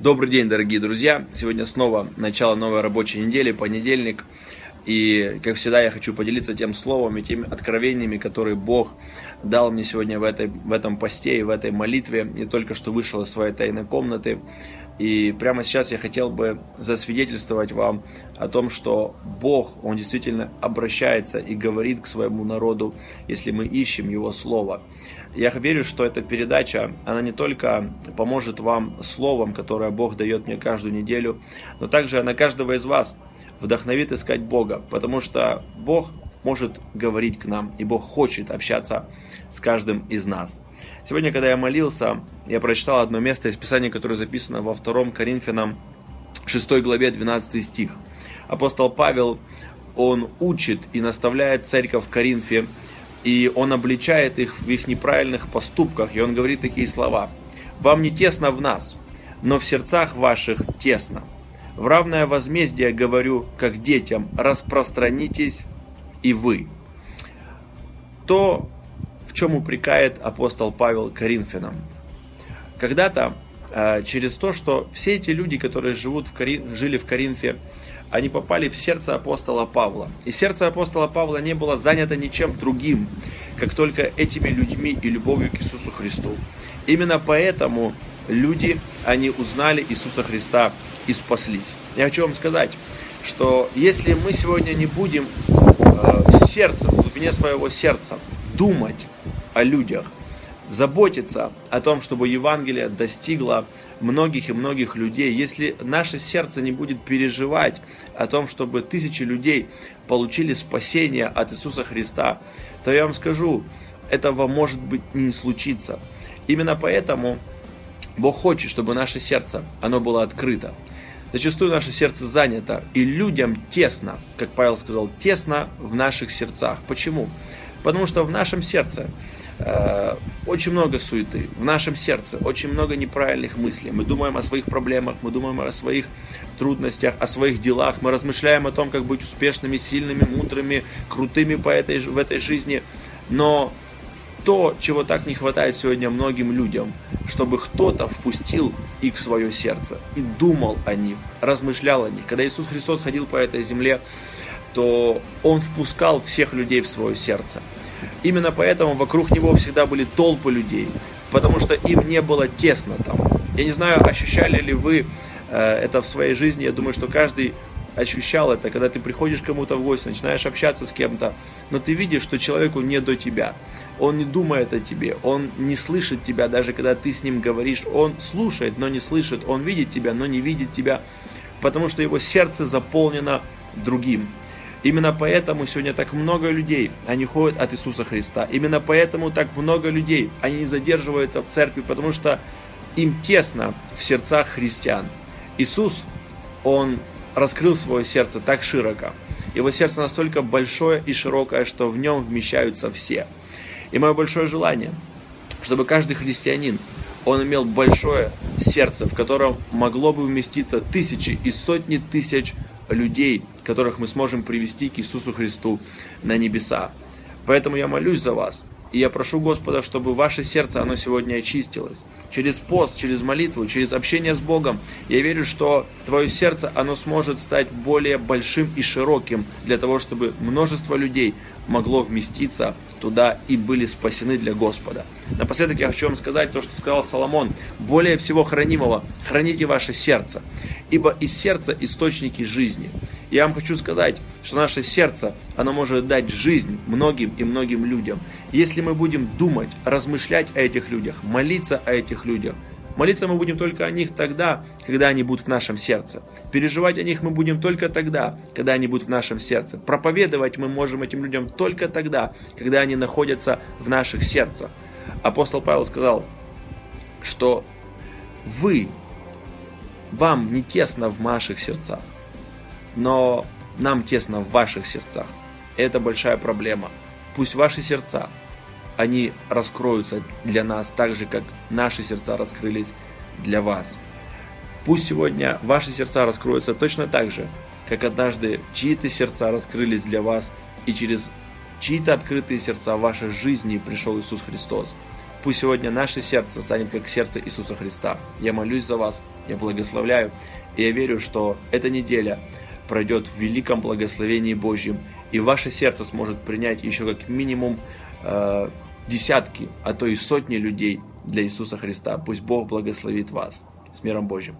Добрый день, дорогие друзья! Сегодня снова начало новой рабочей недели, понедельник. И, как всегда, я хочу поделиться тем словом и теми откровениями, которые Бог дал мне сегодня в, этой, в этом посте и в этой молитве. Не только что вышел из своей тайной комнаты. И прямо сейчас я хотел бы засвидетельствовать вам о том, что Бог, Он действительно обращается и говорит к своему народу, если мы ищем Его Слово. Я верю, что эта передача, она не только поможет вам словом, которое Бог дает мне каждую неделю, но также она каждого из вас вдохновит искать Бога, потому что Бог может говорить к нам, и Бог хочет общаться с каждым из нас. Сегодня, когда я молился, я прочитал одно место из Писания, которое записано во 2 Коринфянам 6 главе 12 стих. Апостол Павел, он учит и наставляет церковь в Коринфе и он обличает их в их неправильных поступках, и он говорит такие слова. «Вам не тесно в нас, но в сердцах ваших тесно. В равное возмездие говорю, как детям, распространитесь и вы». То, в чем упрекает апостол Павел Коринфянам. Когда-то э, через то, что все эти люди, которые живут в Корин... жили в Коринфе, они попали в сердце апостола Павла. И сердце апостола Павла не было занято ничем другим, как только этими людьми и любовью к Иисусу Христу. Именно поэтому люди, они узнали Иисуса Христа и спаслись. Я хочу вам сказать, что если мы сегодня не будем э, в сердце, в глубине своего сердца думать о людях, заботиться о том, чтобы Евангелие достигло многих и многих людей, если наше сердце не будет переживать о том, чтобы тысячи людей получили спасение от Иисуса Христа, то я вам скажу, этого может быть не случиться. Именно поэтому Бог хочет, чтобы наше сердце, оно было открыто. Зачастую наше сердце занято, и людям тесно, как Павел сказал, тесно в наших сердцах. Почему? Потому что в нашем сердце Э, очень много суеты в нашем сердце, очень много неправильных мыслей. Мы думаем о своих проблемах, мы думаем о своих трудностях, о своих делах, мы размышляем о том, как быть успешными, сильными, мудрыми, крутыми по этой, в этой жизни. Но то, чего так не хватает сегодня многим людям, чтобы кто-то впустил их в свое сердце и думал о них, размышлял о них. Когда Иисус Христос ходил по этой земле, то Он впускал всех людей в свое сердце. Именно поэтому вокруг него всегда были толпы людей, потому что им не было тесно там. Я не знаю, ощущали ли вы э, это в своей жизни, я думаю, что каждый ощущал это, когда ты приходишь кому-то в гости, начинаешь общаться с кем-то, но ты видишь, что человеку не до тебя. Он не думает о тебе, он не слышит тебя, даже когда ты с ним говоришь. Он слушает, но не слышит, он видит тебя, но не видит тебя, потому что его сердце заполнено другим. Именно поэтому сегодня так много людей, они ходят от Иисуса Христа. Именно поэтому так много людей, они не задерживаются в церкви, потому что им тесно в сердцах христиан. Иисус, Он раскрыл свое сердце так широко. Его сердце настолько большое и широкое, что в нем вмещаются все. И мое большое желание, чтобы каждый христианин, он имел большое сердце, в котором могло бы вместиться тысячи и сотни тысяч людей, которых мы сможем привести к Иисусу Христу на небеса. Поэтому я молюсь за вас. И я прошу Господа, чтобы ваше сердце, оно сегодня очистилось. Через пост, через молитву, через общение с Богом. Я верю, что твое сердце, оно сможет стать более большим и широким для того, чтобы множество людей могло вместиться туда и были спасены для Господа. Напоследок я хочу вам сказать то, что сказал Соломон. Более всего хранимого, храните ваше сердце, ибо из сердца источники жизни. Я вам хочу сказать, что наше сердце, оно может дать жизнь многим и многим людям. Если мы будем думать, размышлять о этих людях, молиться о этих людях, Молиться мы будем только о них тогда, когда они будут в нашем сердце. Переживать о них мы будем только тогда, когда они будут в нашем сердце. Проповедовать мы можем этим людям только тогда, когда они находятся в наших сердцах. Апостол Павел сказал, что вы, вам не тесно в наших сердцах, но нам тесно в ваших сердцах. Это большая проблема. Пусть ваши сердца они раскроются для нас так же, как наши сердца раскрылись для вас. Пусть сегодня ваши сердца раскроются точно так же, как однажды чьи-то сердца раскрылись для вас, и через чьи-то открытые сердца в вашей жизни пришел Иисус Христос. Пусть сегодня наше сердце станет как сердце Иисуса Христа. Я молюсь за вас я благословляю. И я верю, что эта неделя пройдет в великом благословении Божьем, и ваше сердце сможет принять еще как минимум э, десятки, а то и сотни людей для Иисуса Христа. Пусть Бог благословит вас. С миром Божьим.